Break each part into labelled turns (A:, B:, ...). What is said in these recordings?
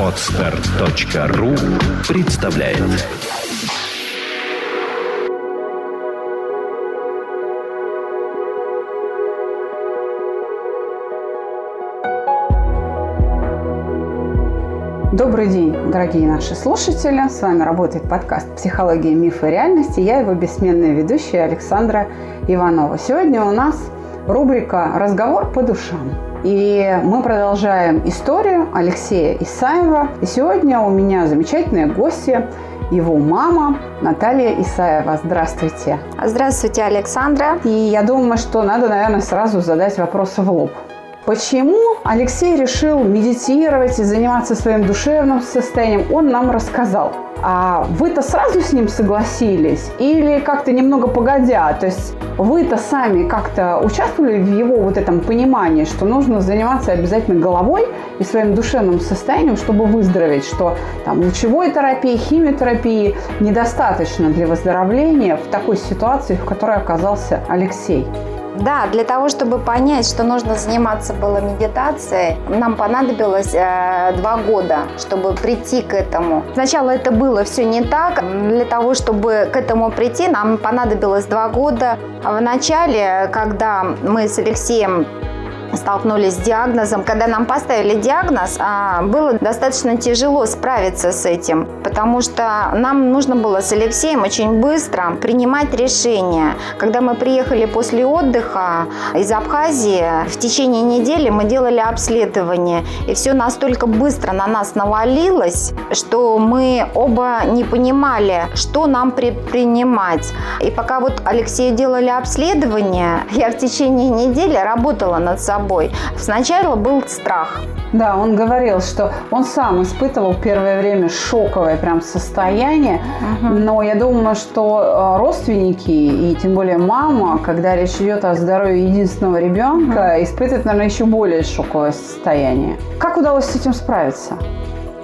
A: Отстар.ру представляет
B: Добрый день, дорогие наши слушатели. С вами работает подкаст «Психология, мифы и реальности». Я его бессменная ведущая Александра Иванова. Сегодня у нас рубрика «Разговор по душам». И мы продолжаем историю Алексея Исаева. И сегодня у меня замечательные гости, его мама Наталья Исаева. Здравствуйте.
C: Здравствуйте, Александра.
B: И я думаю, что надо, наверное, сразу задать вопросы в лоб. Почему Алексей решил медитировать и заниматься своим душевным состоянием, он нам рассказал. А вы-то сразу с ним согласились? Или как-то немного погодя? То есть вы-то сами как-то участвовали в его вот этом понимании, что нужно заниматься обязательно головой и своим душевным состоянием, чтобы выздороветь, что там лучевой терапии, химиотерапии недостаточно для выздоровления в такой ситуации, в которой оказался Алексей?
C: Да, для того, чтобы понять, что нужно заниматься было медитацией, нам понадобилось э, два года, чтобы прийти к этому. Сначала это было все не так. Для того, чтобы к этому прийти, нам понадобилось два года. В начале, когда мы с Алексеем столкнулись с диагнозом. Когда нам поставили диагноз, а, было достаточно тяжело справиться с этим, потому что нам нужно было с Алексеем очень быстро принимать решения. Когда мы приехали после отдыха из Абхазии, в течение недели мы делали обследование, и все настолько быстро на нас навалилось, что мы оба не понимали, что нам предпринимать. И пока вот Алексею делали обследование, я в течение недели работала над собой собой. Сначала был страх.
B: Да, он говорил, что он сам испытывал первое время шоковое прям состояние, угу. но я думаю, что э, родственники и тем более мама, когда речь идет о здоровье единственного ребенка, угу. испытывают, наверное, еще более шоковое состояние. Как удалось с этим справиться?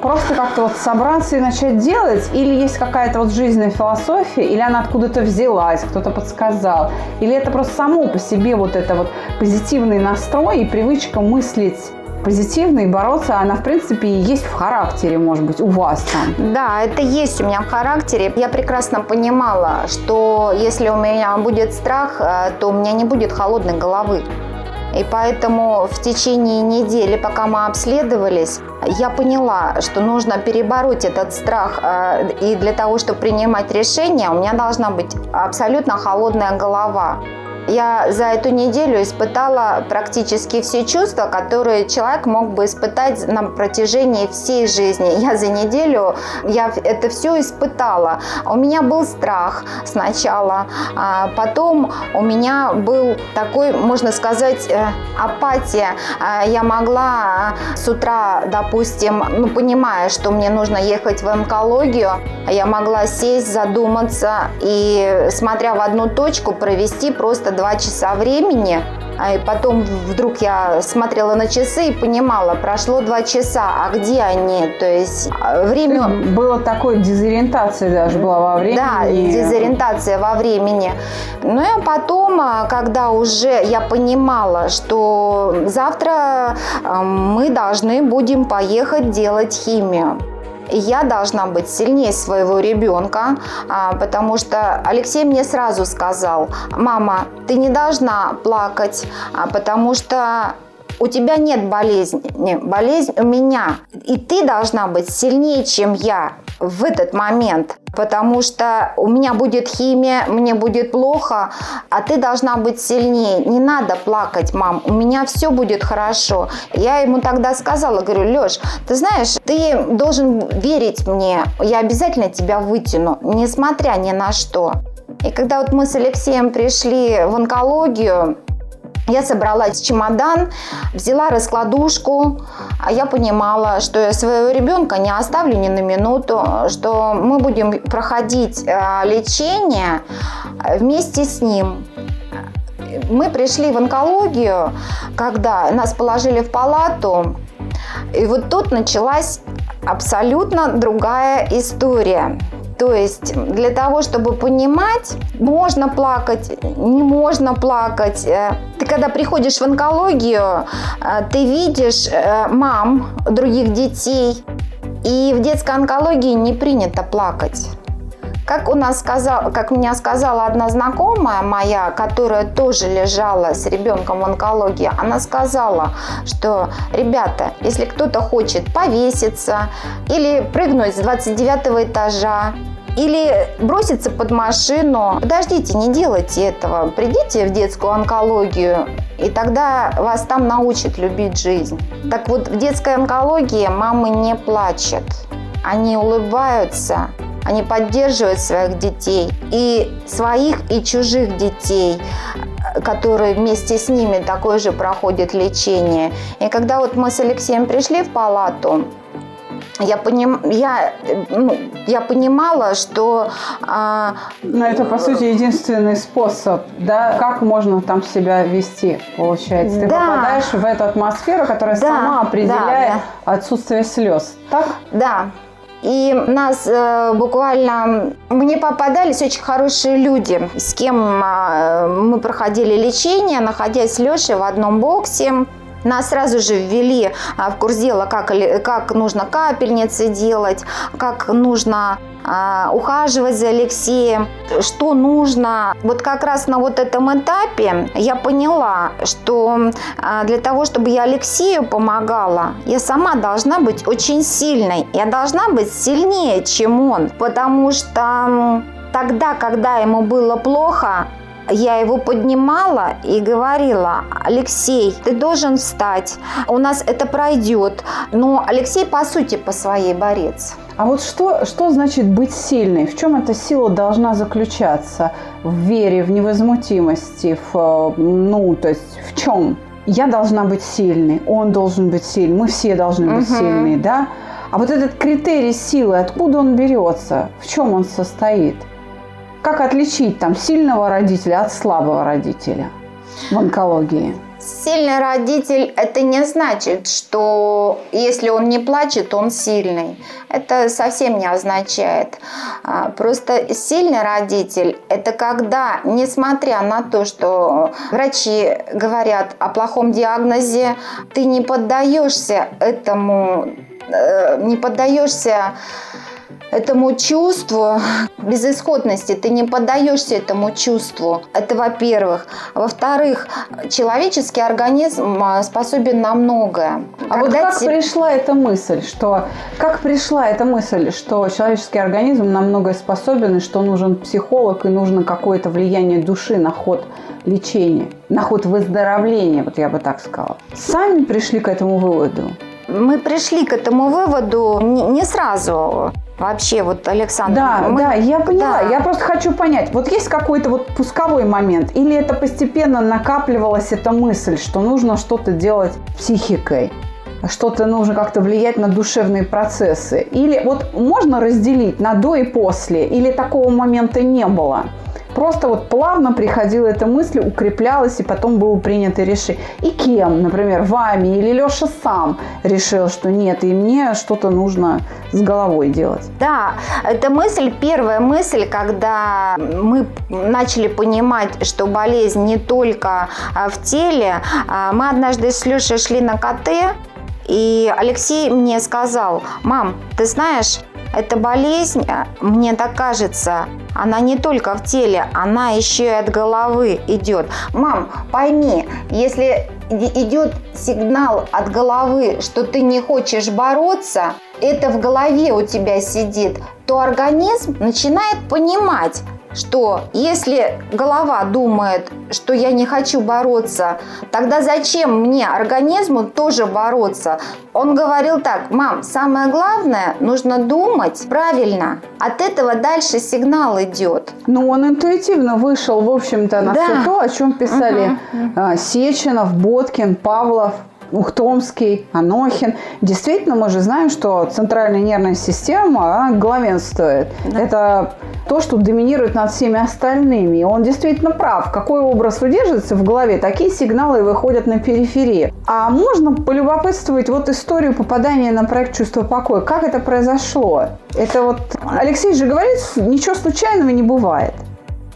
B: Просто как-то вот собраться и начать делать? Или есть какая-то вот жизненная философия, или она откуда-то взялась, кто-то подсказал? Или это просто само по себе вот это вот позитивный настрой и привычка мыслить позитивно и бороться, она, в принципе, и есть в характере, может быть, у вас там.
C: Да, это есть у меня в характере. Я прекрасно понимала, что если у меня будет страх, э, то у меня не будет холодной головы. И поэтому в течение недели, пока мы обследовались, я поняла, что нужно перебороть этот страх. Э, и для того, чтобы принимать решения, у меня должна быть абсолютно холодная голова. Я за эту неделю испытала практически все чувства, которые человек мог бы испытать на протяжении всей жизни. Я за неделю я это все испытала. У меня был страх сначала, а потом у меня был такой, можно сказать, э, апатия. А я могла с утра, допустим, ну, понимая, что мне нужно ехать в онкологию, я могла сесть, задуматься и, смотря в одну точку, провести просто два часа времени, а и потом вдруг я смотрела на часы и понимала, прошло два часа, а где они? То есть а, время...
B: Было такой дезориентация даже была во времени.
C: Да, дезориентация во времени. Ну и потом, а, когда уже я понимала, что завтра мы должны будем поехать делать химию я должна быть сильнее своего ребенка, а, потому что Алексей мне сразу сказал, мама, ты не должна плакать, а, потому что у тебя нет болезни, болезнь у меня. И ты должна быть сильнее, чем я в этот момент, потому что у меня будет химия, мне будет плохо, а ты должна быть сильнее. Не надо плакать, мам, у меня все будет хорошо. Я ему тогда сказала, говорю, Леш, ты знаешь, ты должен верить мне, я обязательно тебя вытяну, несмотря ни на что. И когда вот мы с Алексеем пришли в онкологию, я собрала чемодан, взяла раскладушку. А я понимала, что я своего ребенка не оставлю ни на минуту, что мы будем проходить э, лечение вместе с ним. Мы пришли в онкологию, когда нас положили в палату, и вот тут началась абсолютно другая история. То есть для того, чтобы понимать, можно плакать, не можно плакать. Э, ты когда приходишь в онкологию, э, ты видишь э, мам других детей, и в детской онкологии не принято плакать. Как у нас сказал, как меня сказала одна знакомая моя, которая тоже лежала с ребенком в онкологии, она сказала, что, ребята, если кто-то хочет повеситься или прыгнуть с 29 этажа, или броситься под машину. Подождите, не делайте этого. Придите в детскую онкологию, и тогда вас там научат любить жизнь. Так вот, в детской онкологии мамы не плачут. Они улыбаются, они поддерживают своих детей, и своих, и чужих детей которые вместе с ними такое же проходит лечение. И когда вот мы с Алексеем пришли в палату, я, поним, я, ну, я понимала, что...
B: А... Но это, по сути, единственный способ, да, как можно там себя вести, получается. Ты да. попадаешь в эту атмосферу, которая да, сама определяет да, да. отсутствие слез, так?
C: Да. И нас э, буквально... Мне попадались очень хорошие люди, с кем э, мы проходили лечение, находясь с Лешей в одном боксе. Нас сразу же ввели а, в курс дела, как, как нужно капельницы делать, как нужно а, ухаживать за Алексеем, что нужно. Вот как раз на вот этом этапе я поняла, что а, для того, чтобы я Алексею помогала, я сама должна быть очень сильной. Я должна быть сильнее, чем он, потому что тогда, когда ему было плохо, я его поднимала и говорила, Алексей, ты должен встать, у нас это пройдет. Но Алексей, по сути, по своей борец.
B: А вот что, что значит быть сильной? В чем эта сила должна заключаться? В вере, в невозмутимости, в, ну, то есть в чем? Я должна быть сильной, он должен быть сильный, мы все должны быть угу. сильные, да? А вот этот критерий силы, откуда он берется? В чем он состоит? Как отличить там сильного родителя от слабого родителя в онкологии?
C: Сильный родитель – это не значит, что если он не плачет, он сильный. Это совсем не означает. А, просто сильный родитель – это когда, несмотря на то, что врачи говорят о плохом диагнозе, ты не поддаешься этому, э, не поддаешься этому чувству безысходности, ты не поддаешься этому чувству. Это во-первых. Во-вторых, человеческий организм а, способен на многое.
B: А Когда вот как пришла эта мысль, что как пришла эта мысль, что человеческий организм на многое способен и что нужен психолог и нужно какое-то влияние души на ход лечения, на ход выздоровления, вот я бы так сказала. Сами пришли к этому выводу?
C: Мы пришли к этому выводу не сразу. Вообще, вот, Александр...
B: Да, мы... да, я поняла. Да. Я просто хочу понять, вот есть какой-то вот пусковой момент, или это постепенно накапливалась эта мысль, что нужно что-то делать психикой? что-то нужно как-то влиять на душевные процессы? Или вот можно разделить на до и после? Или такого момента не было? Просто вот плавно приходила эта мысль, укреплялась, и потом было принято решение. И кем, например, вами или Леша сам решил, что нет, и мне что-то нужно с головой делать.
C: Да, это мысль, первая мысль, когда мы начали понимать, что болезнь не только а, в теле. А, мы однажды с Лешей шли на КТ, и Алексей мне сказал, мам, ты знаешь, эта болезнь, э, мне так кажется, она не только в теле, она еще и от головы идет. Мам, пойми, если идет сигнал от головы, что ты не хочешь бороться, это в голове у тебя сидит, то организм начинает понимать, что если голова думает, что я не хочу бороться, тогда зачем мне, организму, тоже бороться? Он говорил так, мам, самое главное, нужно думать правильно. От этого дальше сигнал идет.
B: Ну, он интуитивно вышел, в общем-то, на да. все то, о чем писали угу. Сеченов, Боткин, Павлов. Ухтомский, Анохин. Действительно, мы же знаем, что центральная нервная система она главенствует. Да. Это то, что доминирует над всеми остальными. И он действительно прав. Какой образ удерживается в голове, такие сигналы выходят на периферии. А можно полюбопытствовать вот историю попадания на проект «Чувство покоя». Как это произошло? Это вот Алексей же говорит, ничего случайного не бывает.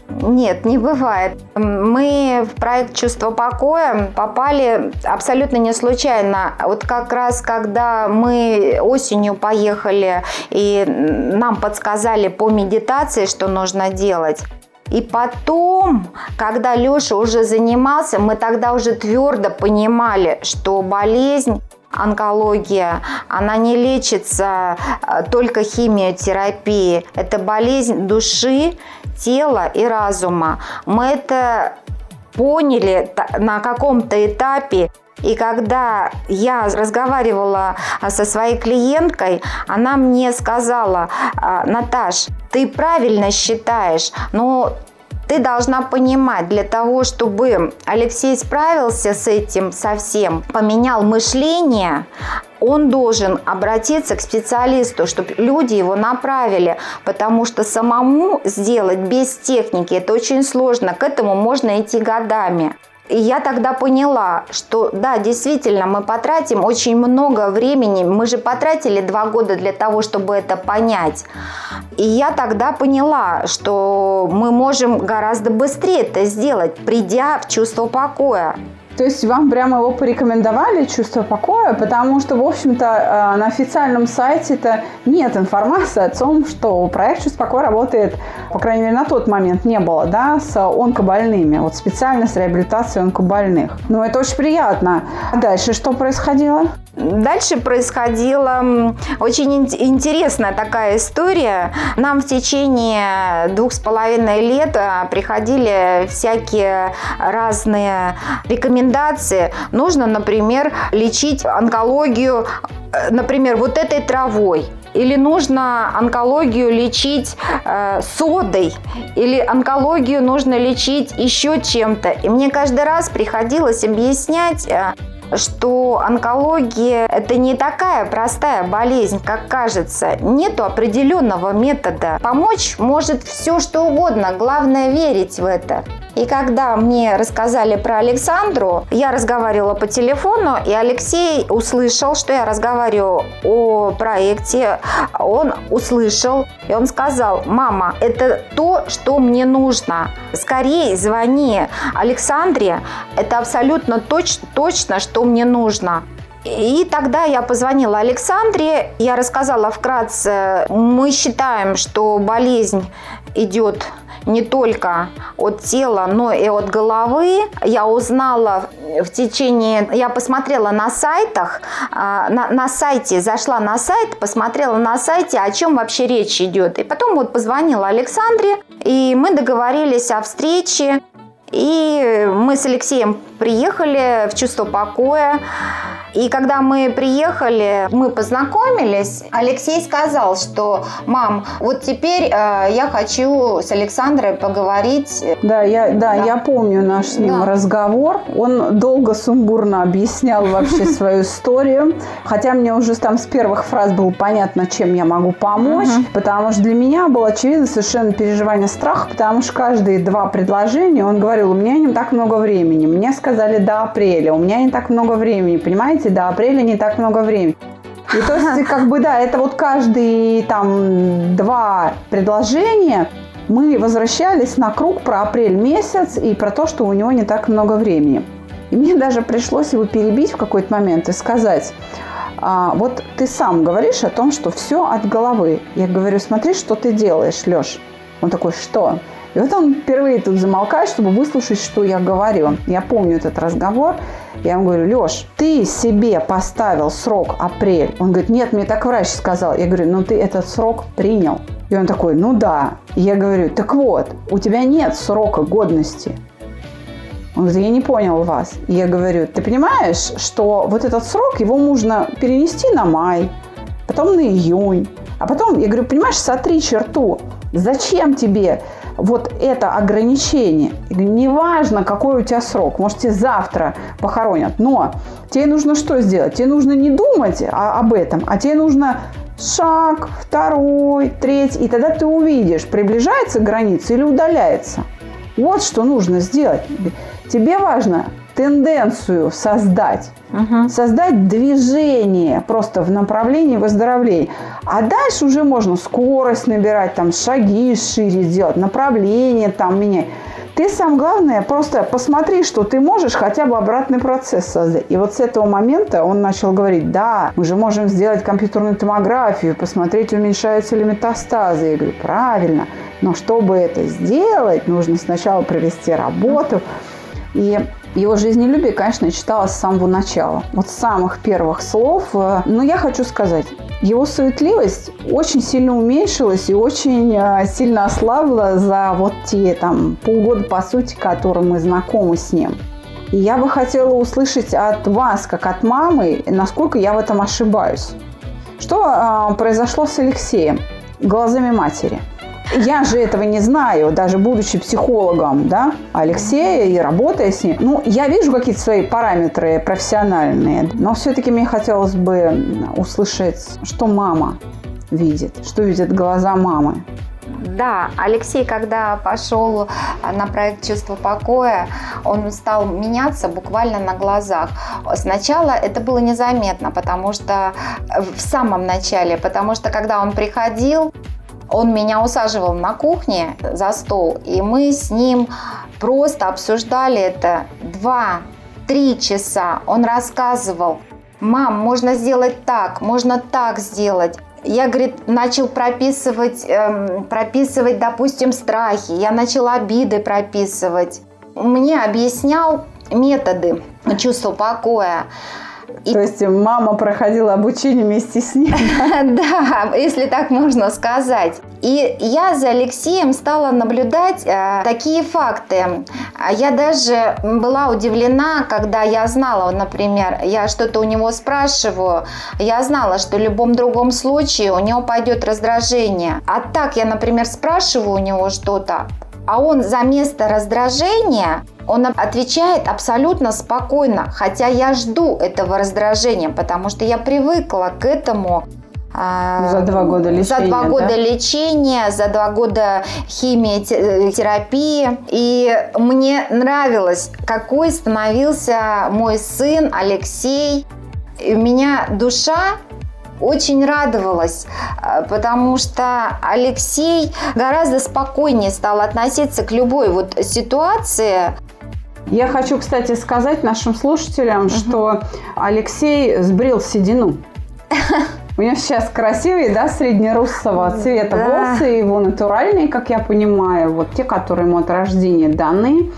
C: Нет, не бывает. Мы в проект «Чувство покоя» попали абсолютно не случайно. Вот как раз, когда мы осенью поехали, и нам подсказали по медитации, что нужно делать, и потом, когда Леша уже занимался, мы тогда уже твердо понимали, что болезнь онкология, она не лечится э, только химиотерапией. Это болезнь души, тела и разума. Мы это поняли на каком-то этапе. И когда я разговаривала а, со своей клиенткой, она мне сказала, «А, Наташ, ты правильно считаешь, но ты должна понимать, для того, чтобы Алексей справился с этим совсем, поменял мышление, он должен обратиться к специалисту, чтобы люди его направили, потому что самому сделать без техники это очень сложно, к этому можно идти годами. И я тогда поняла, что да, действительно, мы потратим очень много времени. Мы же потратили два года для того, чтобы это понять. И я тогда поняла, что мы можем гораздо быстрее это сделать, придя в чувство покоя.
B: То есть вам прямо его порекомендовали, чувство покоя, потому что, в общем-то, э, на официальном сайте-то нет информации о том, что проект «Чувство покоя» работает, по крайней мере, на тот момент не было, да, с онкобольными, вот специально с реабилитацией онкобольных. Ну, это очень приятно. А дальше что происходило?
C: Дальше происходила очень интересная такая история. Нам в течение двух с половиной лет а, приходили всякие разные рекомендации. Нужно, например, лечить онкологию, э, например, вот этой травой или нужно онкологию лечить э, содой, или онкологию нужно лечить еще чем-то. И мне каждый раз приходилось объяснять, э, что онкология – это не такая простая болезнь, как кажется. Нету определенного метода. Помочь может все, что угодно. Главное – верить в это. И когда мне рассказали про Александру, я разговаривала по телефону, и Алексей услышал, что я разговариваю о проекте. Он услышал, и он сказал, мама, это то, что мне нужно. Скорее звони Александре, это абсолютно точ, точно, что мне нужно. И тогда я позвонила Александре, я рассказала вкратце, мы считаем, что болезнь идет не только от тела, но и от головы. Я узнала в течение, я посмотрела на сайтах, а, на, на сайте, зашла на сайт, посмотрела на сайте, о чем вообще речь идет. И потом вот позвонила Александре, и мы договорились о встрече. И мы с Алексеем приехали в чувство покоя. И когда мы приехали, мы познакомились, Алексей сказал, что «Мам, вот теперь э, я хочу с Александрой поговорить».
B: Да, я, да, да. я помню наш с ним да. разговор. Он долго сумбурно объяснял вообще свою историю. Хотя мне уже там с первых фраз было понятно, чем я могу помочь. Потому что для меня было очевидно совершенно переживание страха, потому что каждые два предложения он говорил, у меня не так много времени. Мне сказали до апреля, у меня не так много времени, понимаете, до апреля не так много времени. И то есть, как бы, да, это вот каждые там два предложения мы возвращались на круг про апрель месяц и про то, что у него не так много времени. И мне даже пришлось его перебить в какой-то момент и сказать, а, вот ты сам говоришь о том, что все от головы. Я говорю, смотри, что ты делаешь, Леш. Он такой, что? И вот он впервые тут замолкает, чтобы выслушать, что я говорю. Я помню этот разговор. Я ему говорю, Леш, ты себе поставил срок апрель. Он говорит, нет, мне так врач сказал. Я говорю, ну ты этот срок принял. И он такой, ну да. я говорю, так вот, у тебя нет срока годности. Он говорит, я не понял вас. И я говорю, ты понимаешь, что вот этот срок, его можно перенести на май, потом на июнь. А потом, я говорю, понимаешь, сотри черту Зачем тебе вот это ограничение? Неважно, какой у тебя срок. Может, тебе завтра похоронят. Но тебе нужно что сделать? Тебе нужно не думать об этом, а тебе нужно шаг, второй, третий. И тогда ты увидишь, приближается граница или удаляется. Вот что нужно сделать. Тебе важно тенденцию создать, угу. создать движение просто в направлении выздоровления. А дальше уже можно скорость набирать, там шаги шире сделать, направление там менять. Ты сам главное просто посмотри, что ты можешь хотя бы обратный процесс создать. И вот с этого момента он начал говорить, да, мы же можем сделать компьютерную томографию, посмотреть, уменьшаются ли метастазы. Я говорю, правильно, но чтобы это сделать, нужно сначала провести работу. И его жизнелюбие, конечно, читалось с самого начала. Вот с самых первых слов. Э, но я хочу сказать, его суетливость очень сильно уменьшилась и очень э, сильно ослабла за вот те там полгода, по сути, которые мы знакомы с ним. И я бы хотела услышать от вас, как от мамы, насколько я в этом ошибаюсь. Что э, произошло с Алексеем глазами матери? Я же этого не знаю, даже будучи психологом, да, Алексея и работая с ним. Ну, я вижу какие-то свои параметры профессиональные, но все-таки мне хотелось бы услышать, что мама видит, что видят глаза мамы.
C: Да, Алексей, когда пошел на проект «Чувство покоя», он стал меняться буквально на глазах. Сначала это было незаметно, потому что в самом начале, потому что когда он приходил, он меня усаживал на кухне за стол, и мы с ним просто обсуждали это два-три часа. Он рассказывал, мам, можно сделать так, можно так сделать. Я, говорит, начал прописывать, эм, прописывать, допустим, страхи. Я начала обиды прописывать. Мне объяснял методы чувства покоя.
B: И... То есть мама проходила обучение вместе с ним?
C: Да, если так можно сказать. И я за Алексеем стала наблюдать э, такие факты. Я даже была удивлена, когда я знала, например, я что-то у него спрашиваю, я знала, что в любом другом случае у него пойдет раздражение. А так я, например, спрашиваю у него что-то, а он за место раздражения он отвечает абсолютно спокойно, хотя я жду этого раздражения, потому что я привыкла к этому
B: а, за два года лечения.
C: За два года да? лечения, за два года химиотерапии. И мне нравилось, какой становился мой сын Алексей. И у меня душа очень радовалась, а, потому что Алексей гораздо спокойнее стал относиться к любой вот ситуации.
B: Я хочу, кстати, сказать нашим слушателям, угу. что Алексей сбрил седину. У него сейчас красивые, да, среднерусского цвета да. волосы, его натуральные, как я понимаю, вот те, которые ему от рождения даны.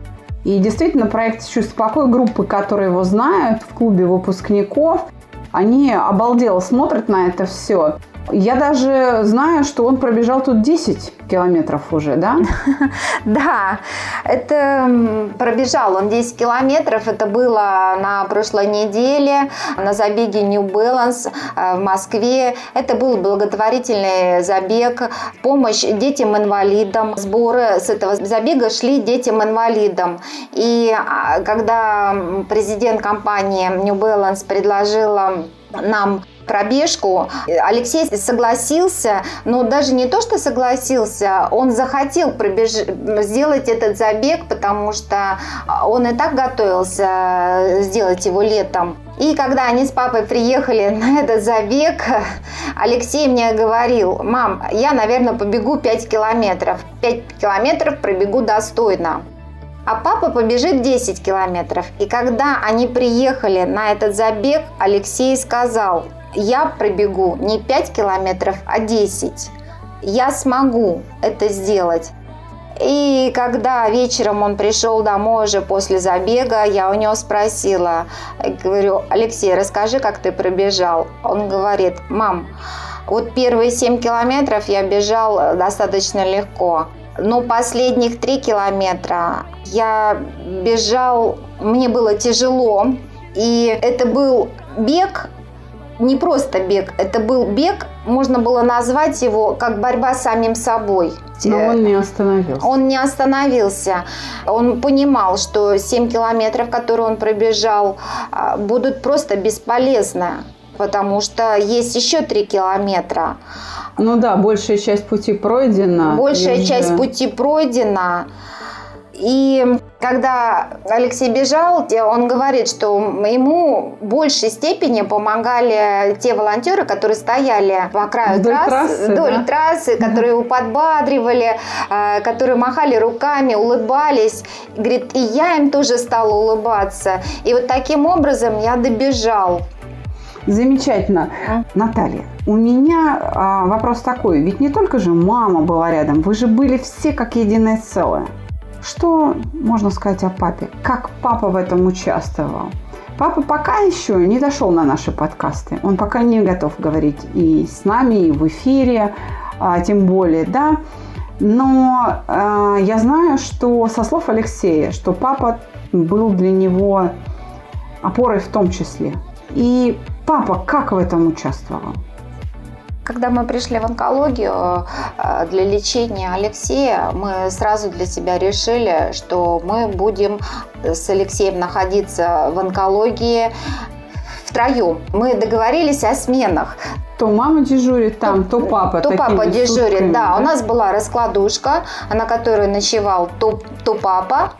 B: И действительно, проект «Чувство покоя», группы, которые его знают в клубе выпускников, они обалдело смотрят на это все. Я даже знаю, что он пробежал тут 10 километров уже, да?
C: Да, это пробежал он 10 километров. Это было на прошлой неделе на забеге New Balance э, в Москве. Это был благотворительный забег, помощь детям-инвалидам. Сборы с этого забега шли детям-инвалидам. И а, когда президент компании New Balance предложила нам пробежку. Алексей согласился, но даже не то, что согласился, он захотел пробеж... сделать этот забег, потому что он и так готовился сделать его летом. И когда они с папой приехали на этот забег, Алексей мне говорил, мам, я, наверное, побегу 5 километров. 5 километров пробегу достойно а папа побежит 10 километров. И когда они приехали на этот забег, Алексей сказал, я пробегу не 5 километров, а 10. Я смогу это сделать. И когда вечером он пришел домой уже после забега, я у него спросила, говорю, Алексей, расскажи, как ты пробежал. Он говорит, мам, вот первые 7 километров я бежал достаточно легко, но последних 3 километра я бежал, мне было тяжело, и это был бег не просто бег, это был бег, можно было назвать его как борьба с самим собой.
B: Но он не остановился.
C: Он не остановился. Он понимал, что 7 километров, которые он пробежал, а, будут просто бесполезны, потому что есть еще 3 километра.
B: Ну да, большая часть пути пройдена.
C: Большая часть пути пройдена. И когда Алексей бежал, он говорит, что ему в большей степени помогали те волонтеры, которые стояли по краю
B: вдоль
C: трассы,
B: трассы,
C: вдоль
B: да?
C: трассы которые его подбадривали, э, которые махали руками, улыбались. Говорит, и я им тоже стала улыбаться. И вот таким образом я добежал.
B: Замечательно.
C: А?
B: Наталья, у меня а, вопрос такой. Ведь не только же мама была рядом, вы же были все как единое целое. Что можно сказать о папе? Как папа в этом участвовал? Папа пока еще не дошел на наши подкасты. Он пока не готов говорить и с нами, и в эфире, а, тем более, да. Но э, я знаю, что со слов Алексея, что папа был для него опорой в том числе. И папа как в этом участвовал?
C: Когда мы пришли в онкологию э, для лечения Алексея, мы сразу для себя решили, что мы будем с Алексеем находиться в онкологии втроем. Мы договорились о сменах.
B: То мама дежурит там, то, то папа.
C: То папа дежурит, сутками, да. да. У нас была раскладушка, на которой ночевал то, то папа,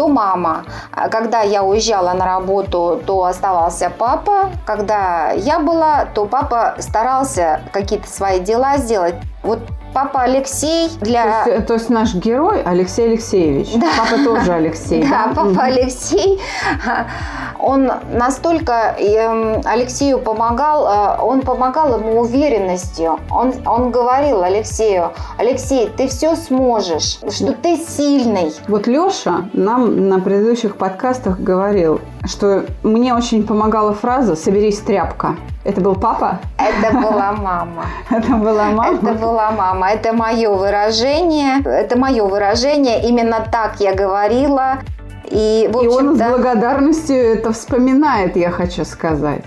C: то мама. А когда я уезжала на работу, то оставался папа. Когда я была, то папа старался какие-то свои дела сделать. Вот папа Алексей для...
B: То есть, то есть наш герой Алексей Алексеевич. Да. Папа тоже Алексей.
C: Да, да? папа Алексей. Он настолько эм, Алексею помогал, э, он помогал ему уверенностью. Он, он говорил Алексею, Алексей, ты все сможешь, что ты сильный.
B: Вот Леша нам на предыдущих подкастах говорил, что мне очень помогала фраза «соберись, тряпка». Это был папа?
C: Это была мама.
B: Это была мама?
C: Это была мама. Это мое выражение. Это мое выражение. Именно так я говорила.
B: И, и он с благодарностью это вспоминает, я хочу сказать.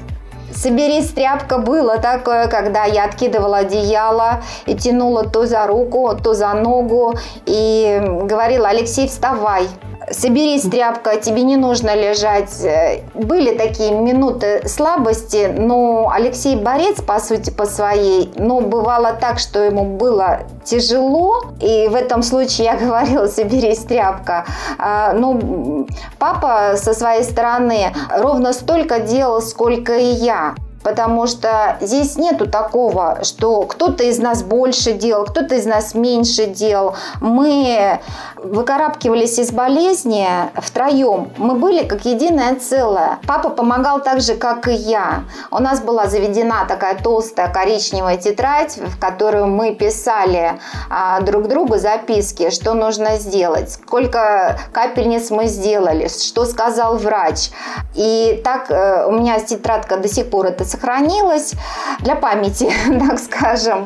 C: Соберись, тряпка было такое, когда я откидывала одеяло и тянула то за руку, то за ногу и говорила, Алексей, вставай, соберись, тряпка, тебе не нужно лежать. Были такие минуты слабости, но Алексей борец, по сути, по своей, но бывало так, что ему было тяжело, и в этом случае я говорила, соберись, тряпка. А, ну, папа со своей стороны ровно столько делал, сколько и я потому что здесь нету такого, что кто-то из нас больше делал, кто-то из нас меньше делал. Мы выкарабкивались из болезни втроем. Мы были как единое целое. Папа помогал так же, как и я. У нас была заведена такая толстая коричневая тетрадь, в которую мы писали а, друг другу записки, что нужно сделать, сколько капельниц мы сделали, что сказал врач. И так э, у меня тетрадка до сих пор это сохранилась для памяти, так скажем.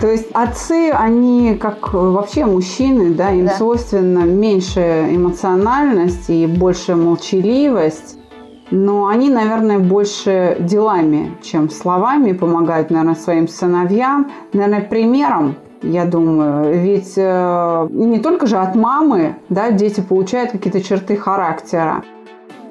B: То есть отцы, они как вообще мужчины, да, им да. свойственно меньше эмоциональность и больше молчаливость. Но они, наверное, больше делами, чем словами помогают, наверное, своим сыновьям. Наверное, примером я думаю. Ведь э, не только же от мамы да, дети получают какие-то черты характера.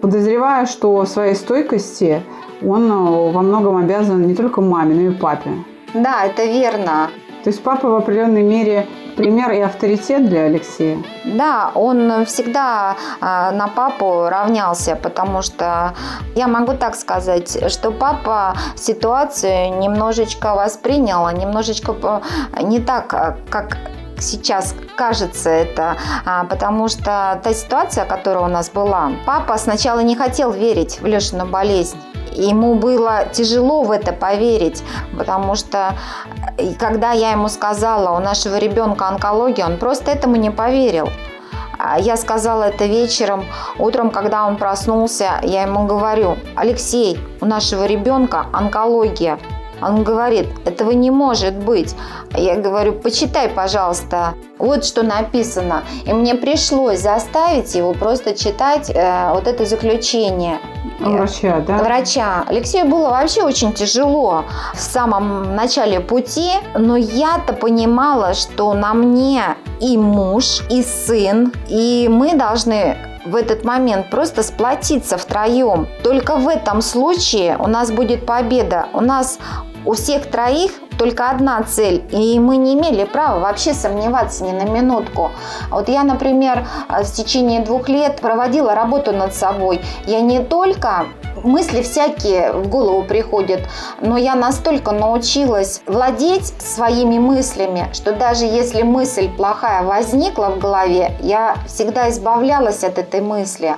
B: Подозреваю, что своей стойкости он э, во многом обязан не только маме, но и папе.
C: Да, это верно.
B: То есть папа в определенной мере пример и авторитет для Алексея?
C: Да, он всегда а, на папу равнялся, потому что я могу так сказать, что папа ситуацию немножечко воспринял, немножечко не так, а, как сейчас кажется это, а, потому что та ситуация, которая у нас была, папа сначала не хотел верить в Лешину болезнь. Ему было тяжело в это поверить, потому что когда я ему сказала, у нашего ребенка онкология, он просто этому не поверил. А я сказала это вечером. Утром, когда он проснулся, я ему говорю, Алексей, у нашего ребенка онкология. Он говорит, этого не может быть. Я говорю, почитай, пожалуйста, вот что написано. И мне пришлось заставить его просто читать э, вот это заключение.
B: Врача, да?
C: Врача. Алексею было вообще очень тяжело в самом начале пути, но я-то понимала, что на мне и муж, и сын, и мы должны в этот момент просто сплотиться втроем. Только в этом случае у нас будет победа. У нас у всех троих только одна цель, и мы не имели права вообще сомневаться ни на минутку. Вот я, например, в течение двух лет проводила работу над собой. Я не только мысли всякие в голову приходят, но я настолько научилась владеть своими мыслями, что даже если мысль плохая возникла в голове, я всегда избавлялась от этой мысли.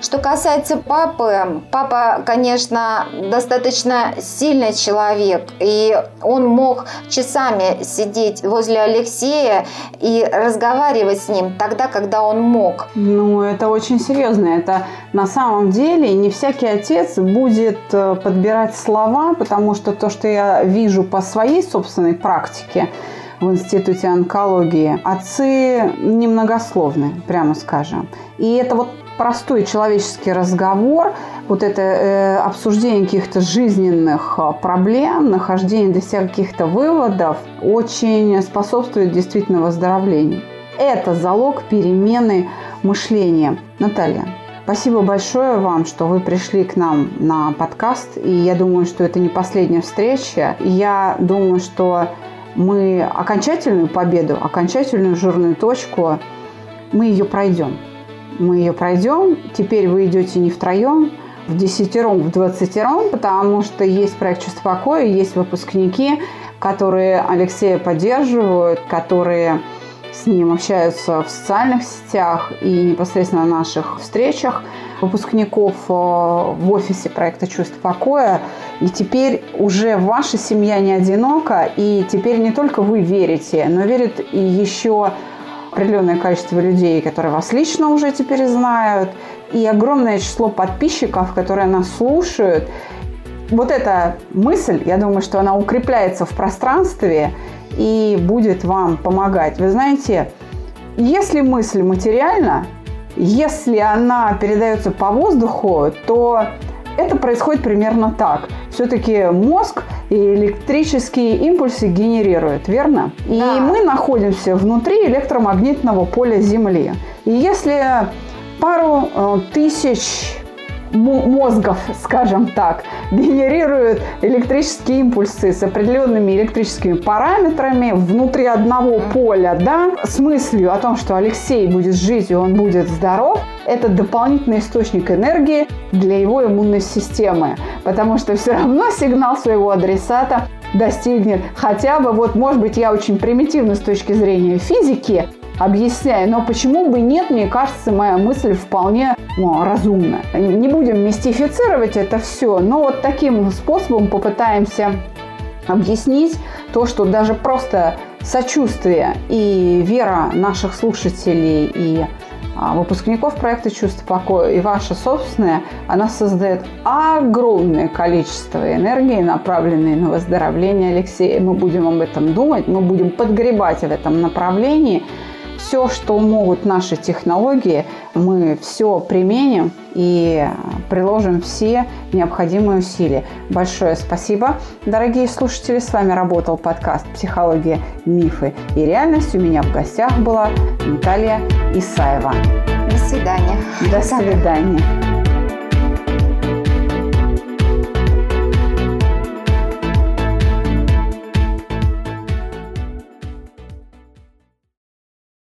C: Что касается папы, папа, конечно, достаточно сильный человек, и он мог часами сидеть возле Алексея и разговаривать с ним тогда, когда он мог.
B: Ну, это очень серьезно. Это на самом деле не всякий отец будет э, подбирать слова, потому что то, что я вижу по своей собственной практике, в Институте онкологии. Отцы немногословны, прямо скажем. И это вот простой человеческий разговор, вот это э, обсуждение каких-то жизненных э, проблем, нахождение для себя каких-то выводов очень способствует действительно выздоровлению. Это залог перемены мышления. Наталья, Спасибо большое вам, что вы пришли к нам на подкаст. И я думаю, что это не последняя встреча. Я думаю, что мы окончательную победу, окончательную жирную точку, мы ее пройдем мы ее пройдем. Теперь вы идете не втроем, в десятером, в двадцатером, потому что есть проект «Чувство покоя», есть выпускники, которые Алексея поддерживают, которые с ним общаются в социальных сетях и непосредственно на наших встречах выпускников э, в офисе проекта «Чувство покоя». И теперь уже ваша семья не одинока, и теперь не только вы верите, но верит и еще определенное количество людей, которые вас лично уже теперь знают, и огромное число подписчиков, которые нас слушают. Вот эта мысль, я думаю, что она укрепляется в пространстве и будет вам помогать. Вы знаете, если мысль материальна, если она передается по воздуху, то это происходит примерно так. Все-таки мозг и электрические импульсы генерирует, верно? Да. И мы находимся внутри электромагнитного поля Земли. И если пару э, тысяч мозгов, скажем так, генерируют электрические импульсы с определенными электрическими параметрами внутри одного поля, да, с мыслью о том, что Алексей будет жить и он будет здоров, это дополнительный источник энергии для его иммунной системы, потому что все равно сигнал своего адресата достигнет. Хотя бы, вот, может быть, я очень примитивно с точки зрения физики, объясняю. Но почему бы нет, мне кажется, моя мысль вполне ну, разумна. Не будем мистифицировать это все, но вот таким способом попытаемся объяснить то, что даже просто сочувствие и вера наших слушателей и а, выпускников проекта «Чувство покоя» и ваша собственная, она создает огромное количество энергии, направленной на выздоровление Алексея. Мы будем об этом думать, мы будем подгребать в этом направлении – все, что могут наши технологии, мы все применим и приложим все необходимые усилия. Большое спасибо, дорогие слушатели. С вами работал подкаст «Психология, мифы и реальность». У меня в гостях была Наталья Исаева.
C: До свидания.
B: До свидания.